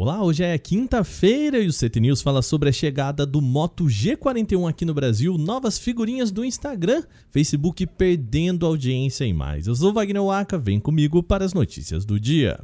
Olá, hoje é quinta-feira e o CT News fala sobre a chegada do Moto G41 aqui no Brasil, novas figurinhas do Instagram, Facebook perdendo audiência e mais. Eu sou Wagner Waka, vem comigo para as notícias do dia.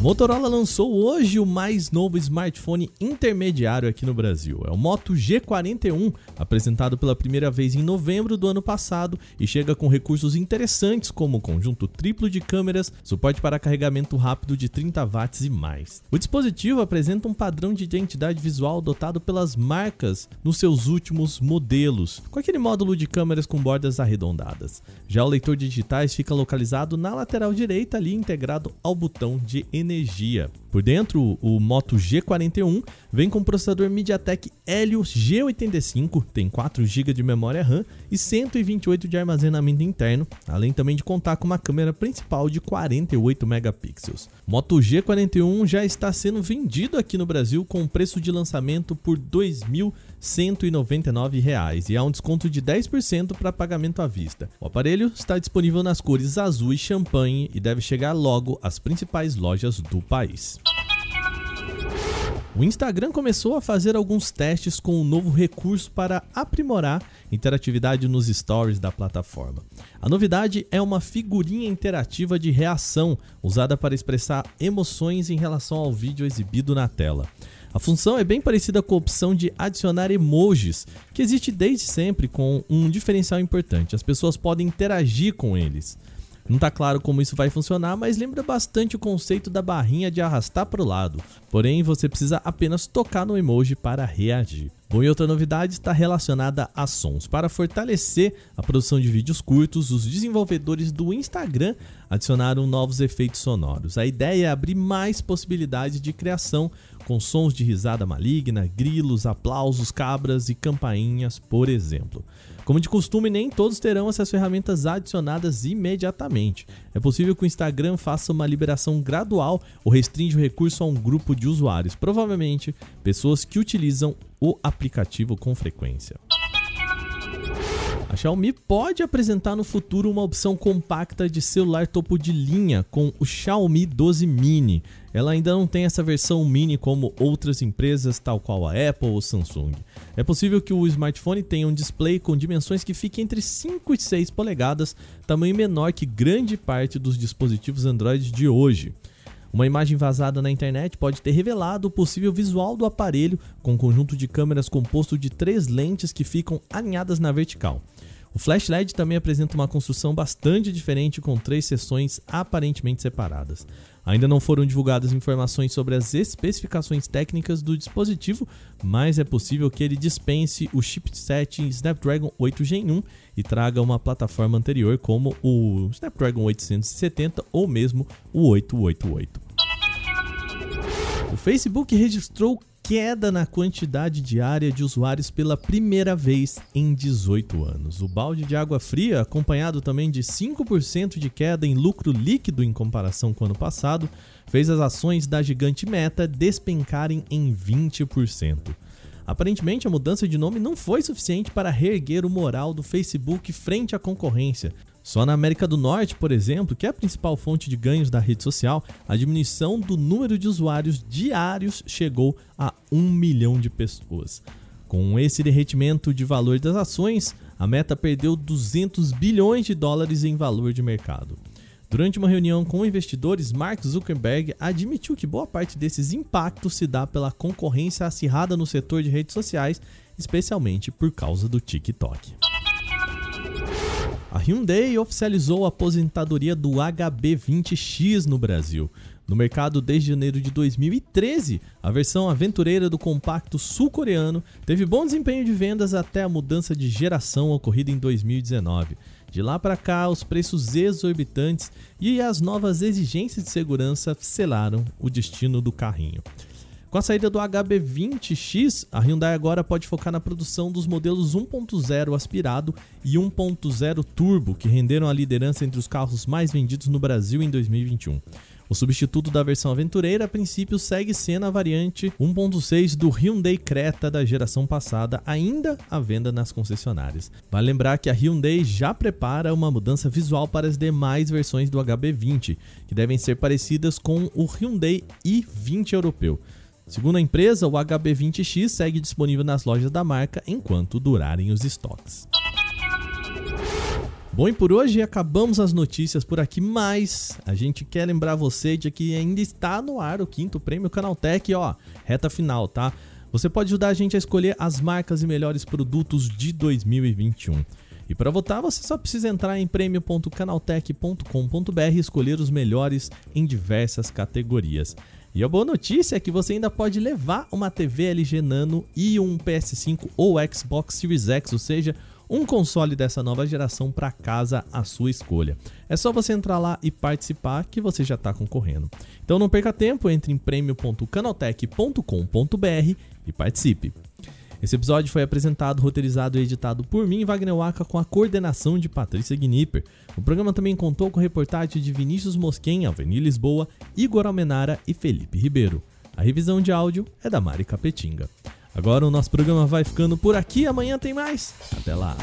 Motorola lançou hoje o mais novo smartphone intermediário aqui no Brasil. É o Moto G41, apresentado pela primeira vez em novembro do ano passado e chega com recursos interessantes como conjunto triplo de câmeras, suporte para carregamento rápido de 30 watts e mais. O dispositivo apresenta um padrão de identidade visual adotado pelas marcas nos seus últimos modelos, com aquele módulo de câmeras com bordas arredondadas. Já o leitor de digitais fica localizado na lateral direita ali integrado ao botão de energia energia. Por dentro, o Moto G41 vem com processador MediaTek Helio G85, tem 4 GB de memória RAM e 128 de armazenamento interno, além também de contar com uma câmera principal de 48 megapixels. Moto G41 já está sendo vendido aqui no Brasil com preço de lançamento por R$ 2.199 e há um desconto de 10% para pagamento à vista. O aparelho está disponível nas cores azul e champanhe e deve chegar logo às principais lojas do país. O Instagram começou a fazer alguns testes com um novo recurso para aprimorar interatividade nos stories da plataforma. A novidade é uma figurinha interativa de reação usada para expressar emoções em relação ao vídeo exibido na tela. A função é bem parecida com a opção de adicionar emojis, que existe desde sempre com um diferencial importante: as pessoas podem interagir com eles. Não está claro como isso vai funcionar, mas lembra bastante o conceito da barrinha de arrastar para o lado. Porém, você precisa apenas tocar no emoji para reagir. Bom, e outra novidade está relacionada a sons. Para fortalecer a produção de vídeos curtos, os desenvolvedores do Instagram adicionaram novos efeitos sonoros. A ideia é abrir mais possibilidades de criação com sons de risada maligna, grilos, aplausos, cabras e campainhas, por exemplo. Como de costume, nem todos terão essas ferramentas adicionadas imediatamente. É possível que o Instagram faça uma liberação gradual ou restringe o recurso a um grupo de usuários, provavelmente pessoas que utilizam o aplicativo com frequência. A Xiaomi pode apresentar no futuro uma opção compacta de celular topo de linha com o Xiaomi 12 Mini. Ela ainda não tem essa versão mini como outras empresas, tal qual a Apple ou Samsung. É possível que o smartphone tenha um display com dimensões que fiquem entre 5 e 6 polegadas, tamanho menor que grande parte dos dispositivos Android de hoje. Uma imagem vazada na internet pode ter revelado o possível visual do aparelho com um conjunto de câmeras composto de três lentes que ficam alinhadas na vertical. O Flash LED também apresenta uma construção bastante diferente com três seções aparentemente separadas. Ainda não foram divulgadas informações sobre as especificações técnicas do dispositivo, mas é possível que ele dispense o chipset Snapdragon 8 Gen 1 e traga uma plataforma anterior como o Snapdragon 870 ou mesmo o 888. O Facebook registrou queda na quantidade diária de usuários pela primeira vez em 18 anos. O balde de água fria, acompanhado também de 5% de queda em lucro líquido em comparação com o ano passado, fez as ações da gigante Meta despencarem em 20%. Aparentemente, a mudança de nome não foi suficiente para reerguer o moral do Facebook frente à concorrência, só na América do Norte, por exemplo, que é a principal fonte de ganhos da rede social, a diminuição do número de usuários diários chegou a 1 milhão de pessoas. Com esse derretimento de valor das ações, a Meta perdeu 200 bilhões de dólares em valor de mercado. Durante uma reunião com investidores, Mark Zuckerberg admitiu que boa parte desses impactos se dá pela concorrência acirrada no setor de redes sociais, especialmente por causa do TikTok. A Hyundai oficializou a aposentadoria do HB20X no Brasil. No mercado desde janeiro de 2013, a versão aventureira do compacto sul-coreano teve bom desempenho de vendas até a mudança de geração ocorrida em 2019. De lá para cá, os preços exorbitantes e as novas exigências de segurança selaram o destino do carrinho. Com a saída do HB20X, a Hyundai agora pode focar na produção dos modelos 1.0 aspirado e 1.0 turbo, que renderam a liderança entre os carros mais vendidos no Brasil em 2021. O substituto da versão aventureira, a princípio, segue sendo a variante 1.6 do Hyundai Creta da geração passada, ainda à venda nas concessionárias. Vale lembrar que a Hyundai já prepara uma mudança visual para as demais versões do HB20, que devem ser parecidas com o Hyundai i20 europeu. Segundo a empresa, o HB20X segue disponível nas lojas da marca enquanto durarem os estoques. Bom, e por hoje acabamos as notícias por aqui, mas a gente quer lembrar você de que ainda está no ar o quinto prêmio Canaltech, ó, reta final, tá? Você pode ajudar a gente a escolher as marcas e melhores produtos de 2021. E para votar, você só precisa entrar em prêmio.canaltech.com.br e escolher os melhores em diversas categorias. E a boa notícia é que você ainda pode levar uma TV LG Nano e um PS5 ou Xbox Series X, ou seja, um console dessa nova geração para casa à sua escolha. É só você entrar lá e participar que você já está concorrendo. Então não perca tempo, entre em prêmio.canaltech.com.br e participe. Esse episódio foi apresentado, roteirizado e editado por mim, Wagner Waka, com a coordenação de Patrícia Gnipper. O programa também contou com reportagem de Vinícius Mosquen, Alveni Lisboa, Igor Almenara e Felipe Ribeiro. A revisão de áudio é da Mari Capetinga. Agora o nosso programa vai ficando por aqui, amanhã tem mais. Até lá.